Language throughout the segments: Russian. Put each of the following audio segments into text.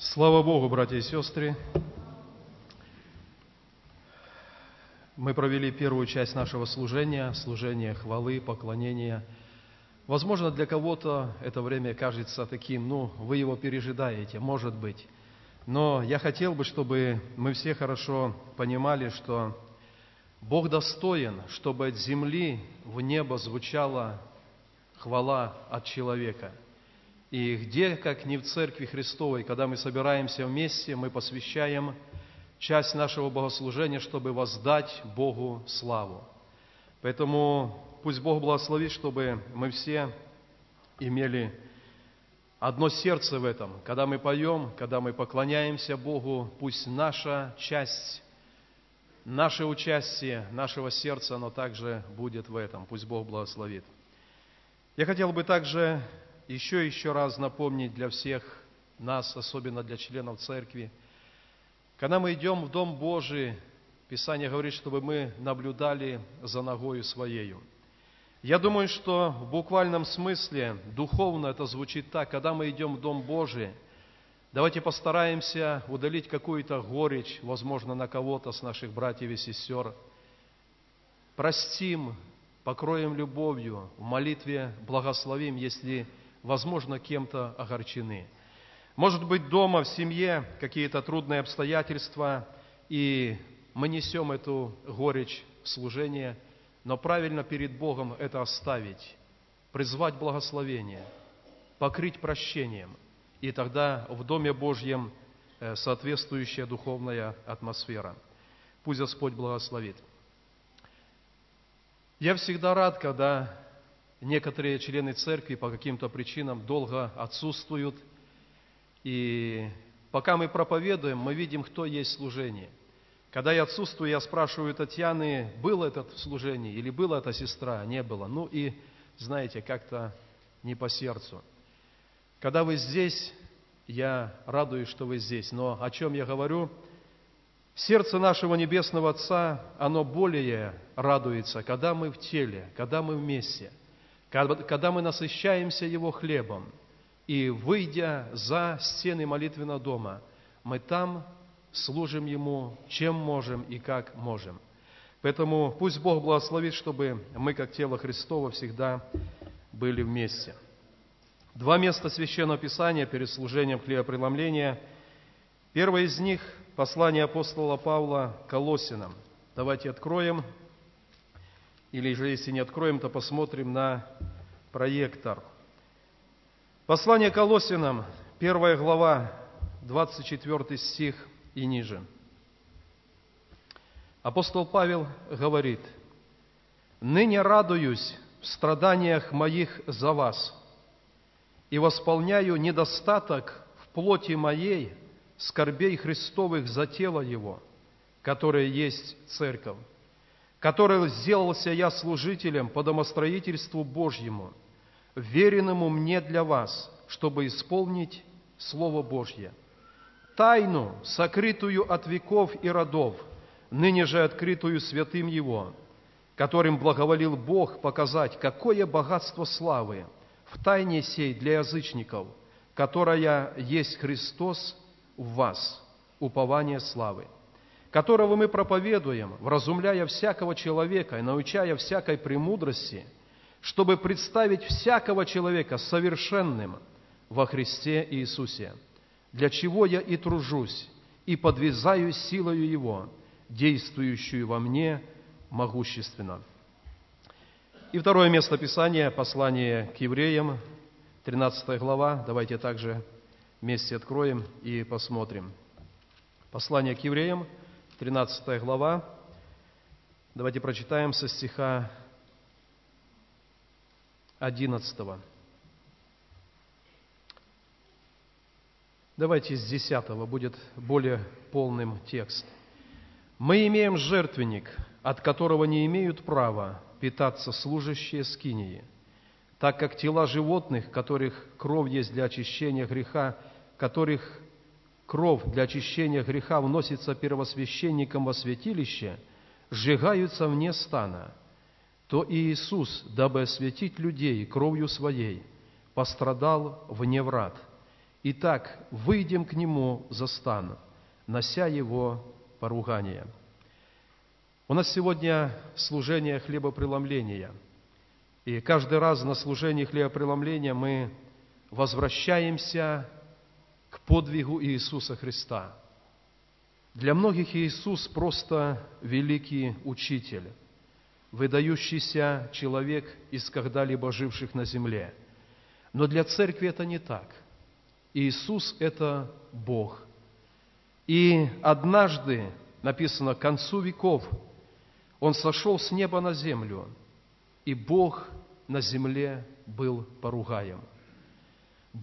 Слава Богу, братья и сестры! Мы провели первую часть нашего служения, служение хвалы, поклонения. Возможно, для кого-то это время кажется таким, ну, вы его пережидаете, может быть. Но я хотел бы, чтобы мы все хорошо понимали, что Бог достоин, чтобы от земли в небо звучала хвала от человека – и где, как не в Церкви Христовой, когда мы собираемся вместе, мы посвящаем часть нашего богослужения, чтобы воздать Богу славу. Поэтому пусть Бог благословит, чтобы мы все имели одно сердце в этом. Когда мы поем, когда мы поклоняемся Богу, пусть наша часть, наше участие, нашего сердца, оно также будет в этом. Пусть Бог благословит. Я хотел бы также еще еще раз напомнить для всех нас, особенно для членов церкви, когда мы идем в Дом Божий, Писание говорит, чтобы мы наблюдали за ногою Своею. Я думаю, что в буквальном смысле, духовно это звучит так, когда мы идем в Дом Божий, давайте постараемся удалить какую-то горечь, возможно, на кого-то с наших братьев и сестер. Простим, покроем любовью, в молитве благословим, если возможно, кем-то огорчены. Может быть, дома, в семье какие-то трудные обстоятельства, и мы несем эту горечь в служение, но правильно перед Богом это оставить, призвать благословение, покрыть прощением, и тогда в Доме Божьем э, соответствующая духовная атмосфера. Пусть Господь благословит. Я всегда рад, когда некоторые члены церкви по каким-то причинам долго отсутствуют. И пока мы проповедуем, мы видим, кто есть служение. Когда я отсутствую, я спрашиваю Татьяны, было это служение или была эта сестра? Не было. Ну и, знаете, как-то не по сердцу. Когда вы здесь, я радуюсь, что вы здесь. Но о чем я говорю? Сердце нашего Небесного Отца, оно более радуется, когда мы в теле, когда мы вместе – когда мы насыщаемся Его хлебом, и, выйдя за стены молитвенного дома, мы там служим Ему, чем можем и как можем. Поэтому пусть Бог благословит, чтобы мы, как тело Христово, всегда были вместе. Два места Священного Писания перед служением хлебопреломления. Первое из них – послание апостола Павла Колосинам. Давайте откроем или же если не откроем, то посмотрим на проектор. Послание Колосинам, первая глава, 24 стих и ниже. Апостол Павел говорит, «Ныне радуюсь в страданиях моих за вас и восполняю недостаток в плоти моей скорбей Христовых за тело Его, которое есть Церковь, которого сделался я служителем по домостроительству Божьему, веренному мне для вас, чтобы исполнить Слово Божье. Тайну, сокрытую от веков и родов, ныне же открытую святым Его, которым благоволил Бог показать, какое богатство славы в тайне сей для язычников, которая есть Христос в вас, упование славы которого мы проповедуем, вразумляя всякого человека и научая всякой премудрости, чтобы представить всякого человека совершенным во Христе Иисусе, для чего я и тружусь, и подвязаю силою Его, действующую во мне могущественно. И второе место Писания, послание к евреям, 13 глава. Давайте также вместе откроем и посмотрим. Послание к евреям, 13 глава. Давайте прочитаем со стиха 11. Давайте с 10 будет более полным текст. «Мы имеем жертвенник, от которого не имеют права питаться служащие скинии, так как тела животных, которых кровь есть для очищения греха, которых кровь для очищения греха вносится первосвященником во святилище, сжигаются вне стана, то и Иисус, дабы осветить людей кровью Своей, пострадал вне врат, Итак, выйдем к Нему за стан, нося Его поругание. У нас сегодня служение хлебопреломления. И каждый раз на служении хлебопреломления мы возвращаемся подвигу Иисуса Христа. Для многих Иисус просто великий учитель, выдающийся человек из когда-либо живших на земле. Но для церкви это не так. Иисус – это Бог. И однажды, написано, к концу веков, Он сошел с неба на землю, и Бог на земле был поругаем –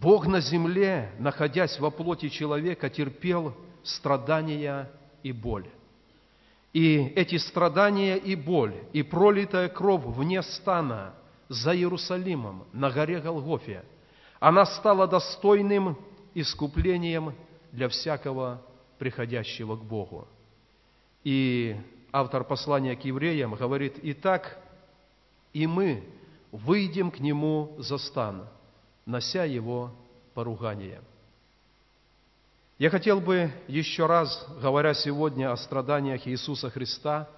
Бог на земле, находясь во плоти человека, терпел страдания и боль. И эти страдания и боль, и пролитая кровь вне стана за Иерусалимом на горе Голгофе, она стала достойным искуплением для всякого приходящего к Богу. И автор послания к евреям говорит, «Итак, и мы выйдем к Нему за стан, нося его поругание. Я хотел бы еще раз, говоря сегодня о страданиях Иисуса Христа,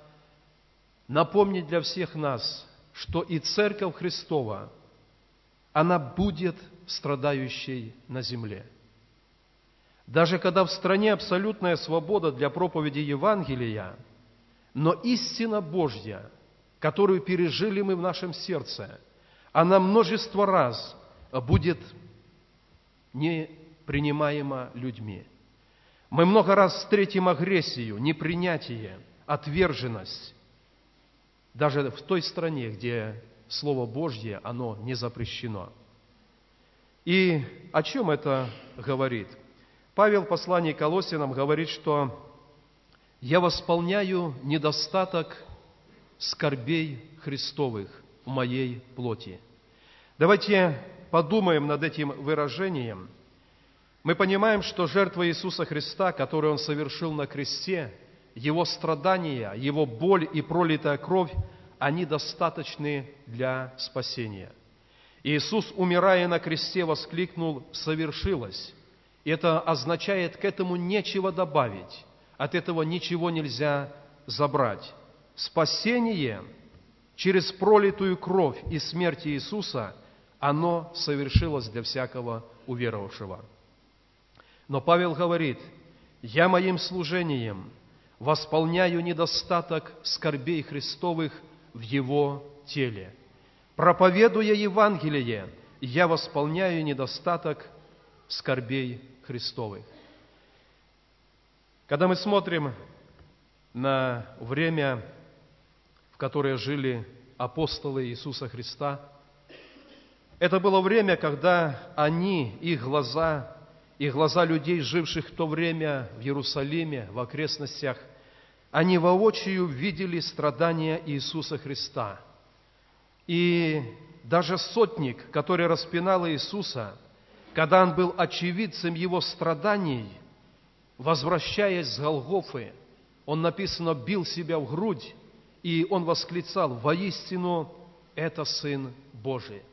напомнить для всех нас, что и Церковь Христова, она будет страдающей на земле. Даже когда в стране абсолютная свобода для проповеди Евангелия, но истина Божья, которую пережили мы в нашем сердце, она множество раз будет не принимаема людьми. Мы много раз встретим агрессию, непринятие, отверженность, даже в той стране, где Слово Божье, оно не запрещено. И о чем это говорит? Павел в послании к Колосинам говорит, что «Я восполняю недостаток скорбей Христовых в моей плоти». Давайте подумаем над этим выражением, мы понимаем, что жертва Иисуса Христа, которую Он совершил на кресте, Его страдания, Его боль и пролитая кровь, они достаточны для спасения. Иисус, умирая на кресте, воскликнул «совершилось». И это означает, к этому нечего добавить, от этого ничего нельзя забрать. Спасение через пролитую кровь и смерть Иисуса – оно совершилось для всякого уверовавшего. Но Павел говорит, «Я моим служением восполняю недостаток скорбей Христовых в Его теле. Проповедуя Евангелие, я восполняю недостаток скорбей Христовых». Когда мы смотрим на время, в которое жили апостолы Иисуса Христа – это было время, когда они, их глаза, и глаза людей, живших в то время в Иерусалиме, в окрестностях, они воочию видели страдания Иисуса Христа. И даже сотник, который распинал Иисуса, когда он был очевидцем его страданий, возвращаясь с Голгофы, он, написано, бил себя в грудь, и он восклицал, «Воистину, это Сын Божий».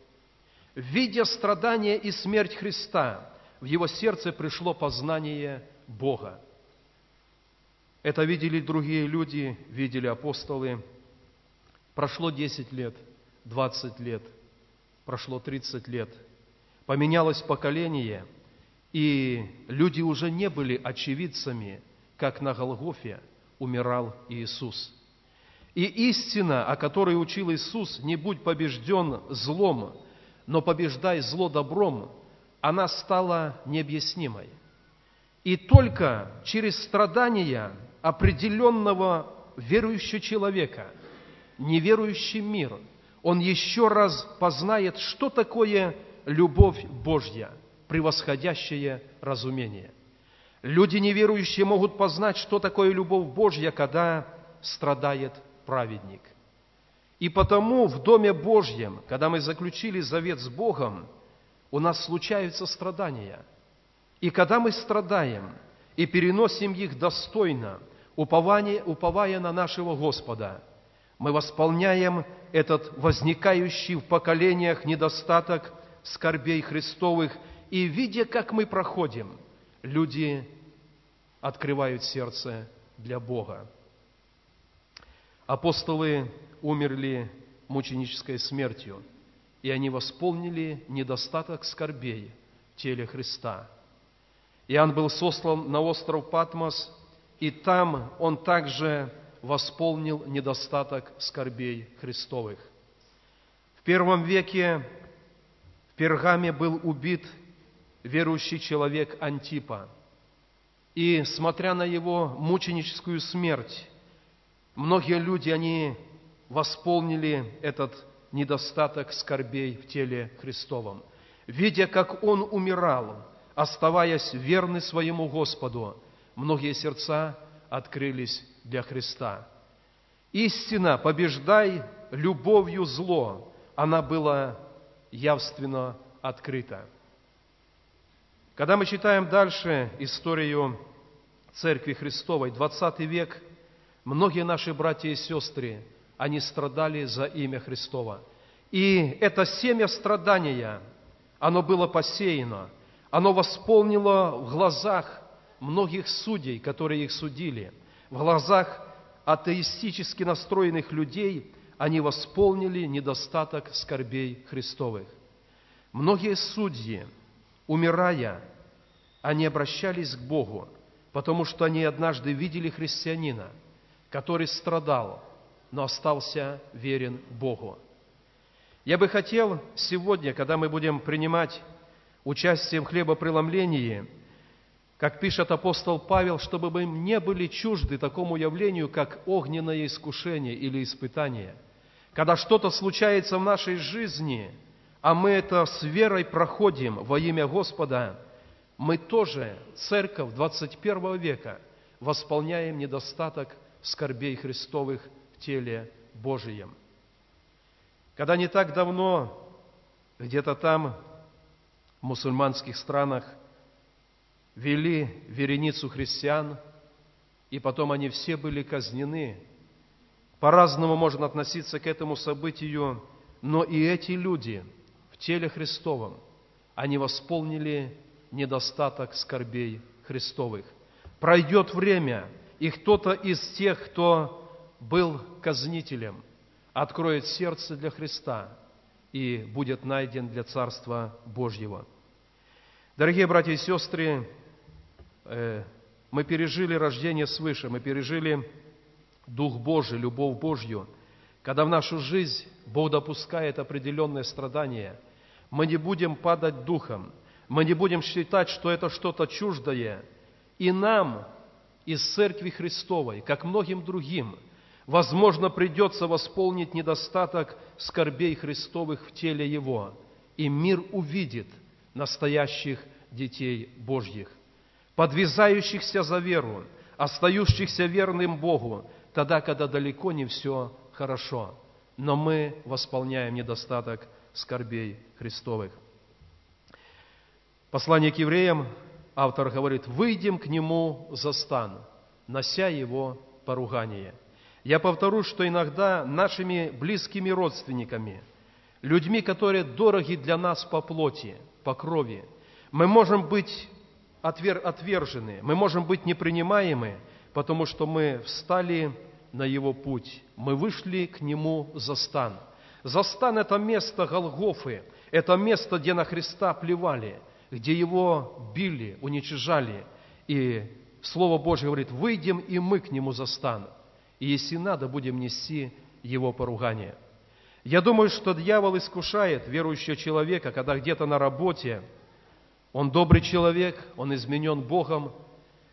Видя страдания и смерть Христа, в его сердце пришло познание Бога. Это видели другие люди, видели апостолы. Прошло 10 лет, 20 лет, прошло 30 лет. Поменялось поколение, и люди уже не были очевидцами, как на Голгофе умирал Иисус. И истина, о которой учил Иисус, не будь побежден злом, но побеждай зло добром, она стала необъяснимой. И только через страдания определенного верующего человека, неверующий мир, он еще раз познает, что такое любовь Божья, превосходящее разумение. Люди неверующие могут познать, что такое любовь Божья, когда страдает праведник. И потому в Доме Божьем, когда мы заключили завет с Богом, у нас случаются страдания. И когда мы страдаем и переносим их достойно, упование, уповая на нашего Господа, мы восполняем этот возникающий в поколениях недостаток скорбей Христовых И видя, как мы проходим, люди открывают сердце для Бога. Апостолы умерли мученической смертью, и они восполнили недостаток скорбей в теле Христа. Иоанн был сослан на остров Патмос, и там он также восполнил недостаток скорбей Христовых. В первом веке в Пергаме был убит верующий человек Антипа. И, смотря на его мученическую смерть, многие люди, они восполнили этот недостаток скорбей в теле Христовом. Видя, как Он умирал, оставаясь верны своему Господу, многие сердца открылись для Христа. Истина, побеждай любовью зло, она была явственно открыта. Когда мы читаем дальше историю Церкви Христовой, 20 век, многие наши братья и сестры, они страдали за имя Христова. И это семя страдания, оно было посеяно, оно восполнило в глазах многих судей, которые их судили, в глазах атеистически настроенных людей они восполнили недостаток скорбей Христовых. Многие судьи, умирая, они обращались к Богу, потому что они однажды видели христианина, который страдал, но остался верен Богу. Я бы хотел сегодня, когда мы будем принимать участие в хлебопреломлении, как пишет апостол Павел, чтобы мы не были чужды такому явлению, как огненное искушение или испытание. Когда что-то случается в нашей жизни, а мы это с верой проходим во имя Господа, мы тоже, церковь 21 века, восполняем недостаток скорбей Христовых в теле Божием. Когда не так давно, где-то там, в мусульманских странах, вели вереницу христиан, и потом они все были казнены. По-разному можно относиться к этому событию, но и эти люди в теле Христовом, они восполнили недостаток скорбей Христовых. Пройдет время, и кто-то из тех, кто был казнителем, откроет сердце для Христа и будет найден для Царства Божьего. Дорогие братья и сестры, Э, мы пережили рождение свыше, мы пережили Дух Божий, любовь Божью. Когда в нашу жизнь Бог допускает определенные страдания, мы не будем падать духом, мы не будем считать, что это что-то чуждое. И нам из Церкви Христовой, как многим другим, возможно, придется восполнить недостаток скорбей Христовых в теле Его, и мир увидит настоящих детей Божьих подвязающихся за веру, остающихся верным Богу, тогда, когда далеко не все хорошо, но мы восполняем недостаток скорбей Христовых. Послание к евреям автор говорит, «Выйдем к нему за стан, нося его поругание». Я повторю, что иногда нашими близкими родственниками, людьми, которые дороги для нас по плоти, по крови, мы можем быть отвер, отвержены, мы можем быть непринимаемы, потому что мы встали на Его путь, мы вышли к Нему за стан. За стан – это место Голгофы, это место, где на Христа плевали, где Его били, уничижали. И Слово Божье говорит, выйдем и мы к Нему за стан. И если надо, будем нести Его поругание. Я думаю, что дьявол искушает верующего человека, когда где-то на работе – он добрый человек, он изменен Богом,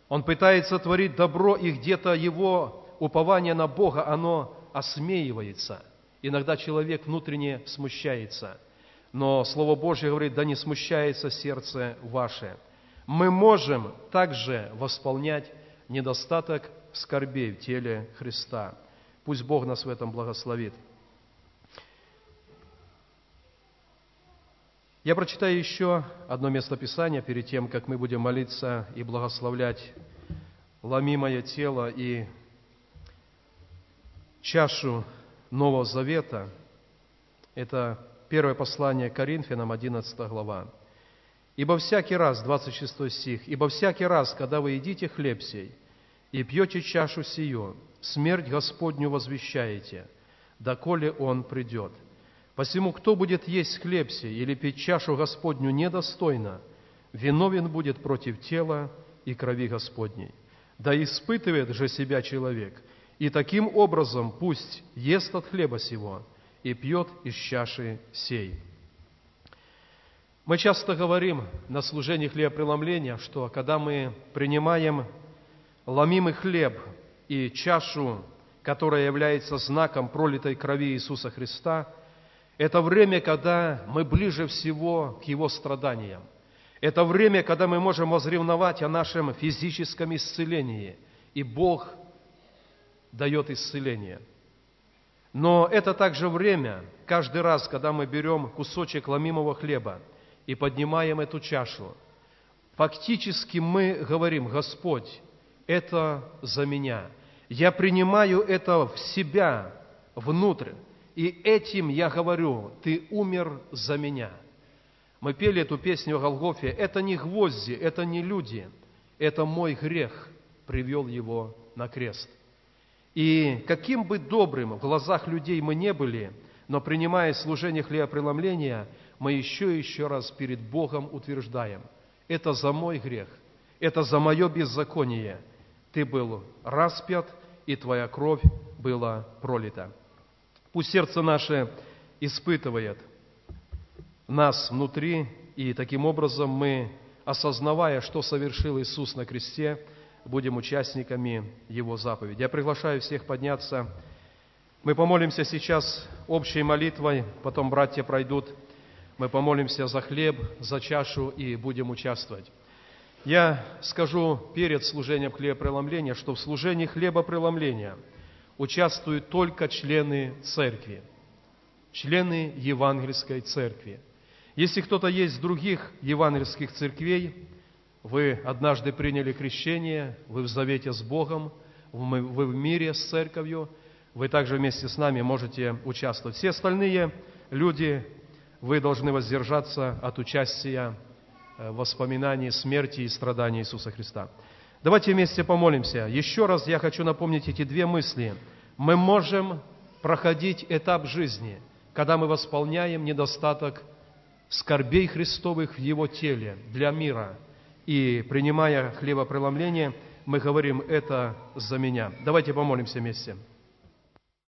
он пытается творить добро, и где-то его упование на Бога, оно осмеивается. Иногда человек внутренне смущается. Но Слово Божье говорит, да не смущается сердце ваше. Мы можем также восполнять недостаток скорбей в теле Христа. Пусть Бог нас в этом благословит. Я прочитаю еще одно место Писания перед тем, как мы будем молиться и благословлять ломимое тело и чашу Нового Завета. Это первое послание Коринфянам, 11 глава. Ибо всякий раз, 26 стих, ибо всякий раз, когда вы едите хлеб сей и пьете чашу сию, смерть Господню возвещаете, доколе Он придет. Посему, кто будет есть хлеб сей или пить чашу Господню недостойно, виновен будет против тела и крови Господней. Да испытывает же себя человек, и таким образом пусть ест от хлеба сего и пьет из чаши сей. Мы часто говорим на служении хлебопреломления, что когда мы принимаем ломимый хлеб и чашу, которая является знаком пролитой крови Иисуса Христа, это время, когда мы ближе всего к Его страданиям. Это время, когда мы можем возревновать о нашем физическом исцелении, и Бог дает исцеление. Но это также время, каждый раз, когда мы берем кусочек ломимого хлеба – и поднимаем эту чашу, фактически мы говорим, Господь, это за меня. Я принимаю это в себя, внутрь, и этим я говорю, ты умер за меня. Мы пели эту песню о Голгофе. Это не гвозди, это не люди, это мой грех привел его на крест. И каким бы добрым в глазах людей мы не были, но принимая служение хлебопреломления, мы еще и еще раз перед Богом утверждаем, это за мой грех, это за мое беззаконие. Ты был распят, и твоя кровь была пролита. Пусть сердце наше испытывает нас внутри, и таким образом мы, осознавая, что совершил Иисус на кресте, будем участниками Его заповеди. Я приглашаю всех подняться. Мы помолимся сейчас общей молитвой, потом братья пройдут мы помолимся за хлеб, за чашу и будем участвовать. Я скажу перед служением хлебопреломления, что в служении хлебопреломления участвуют только члены церкви, члены евангельской церкви. Если кто-то есть в других евангельских церквей, вы однажды приняли крещение, вы в завете с Богом, вы в мире с церковью, вы также вместе с нами можете участвовать. Все остальные люди вы должны воздержаться от участия э, в воспоминании смерти и страданий Иисуса Христа. Давайте вместе помолимся. Еще раз я хочу напомнить эти две мысли. Мы можем проходить этап жизни, когда мы восполняем недостаток скорбей Христовых в Его теле для мира. И принимая хлебопреломление, мы говорим, это за меня. Давайте помолимся вместе.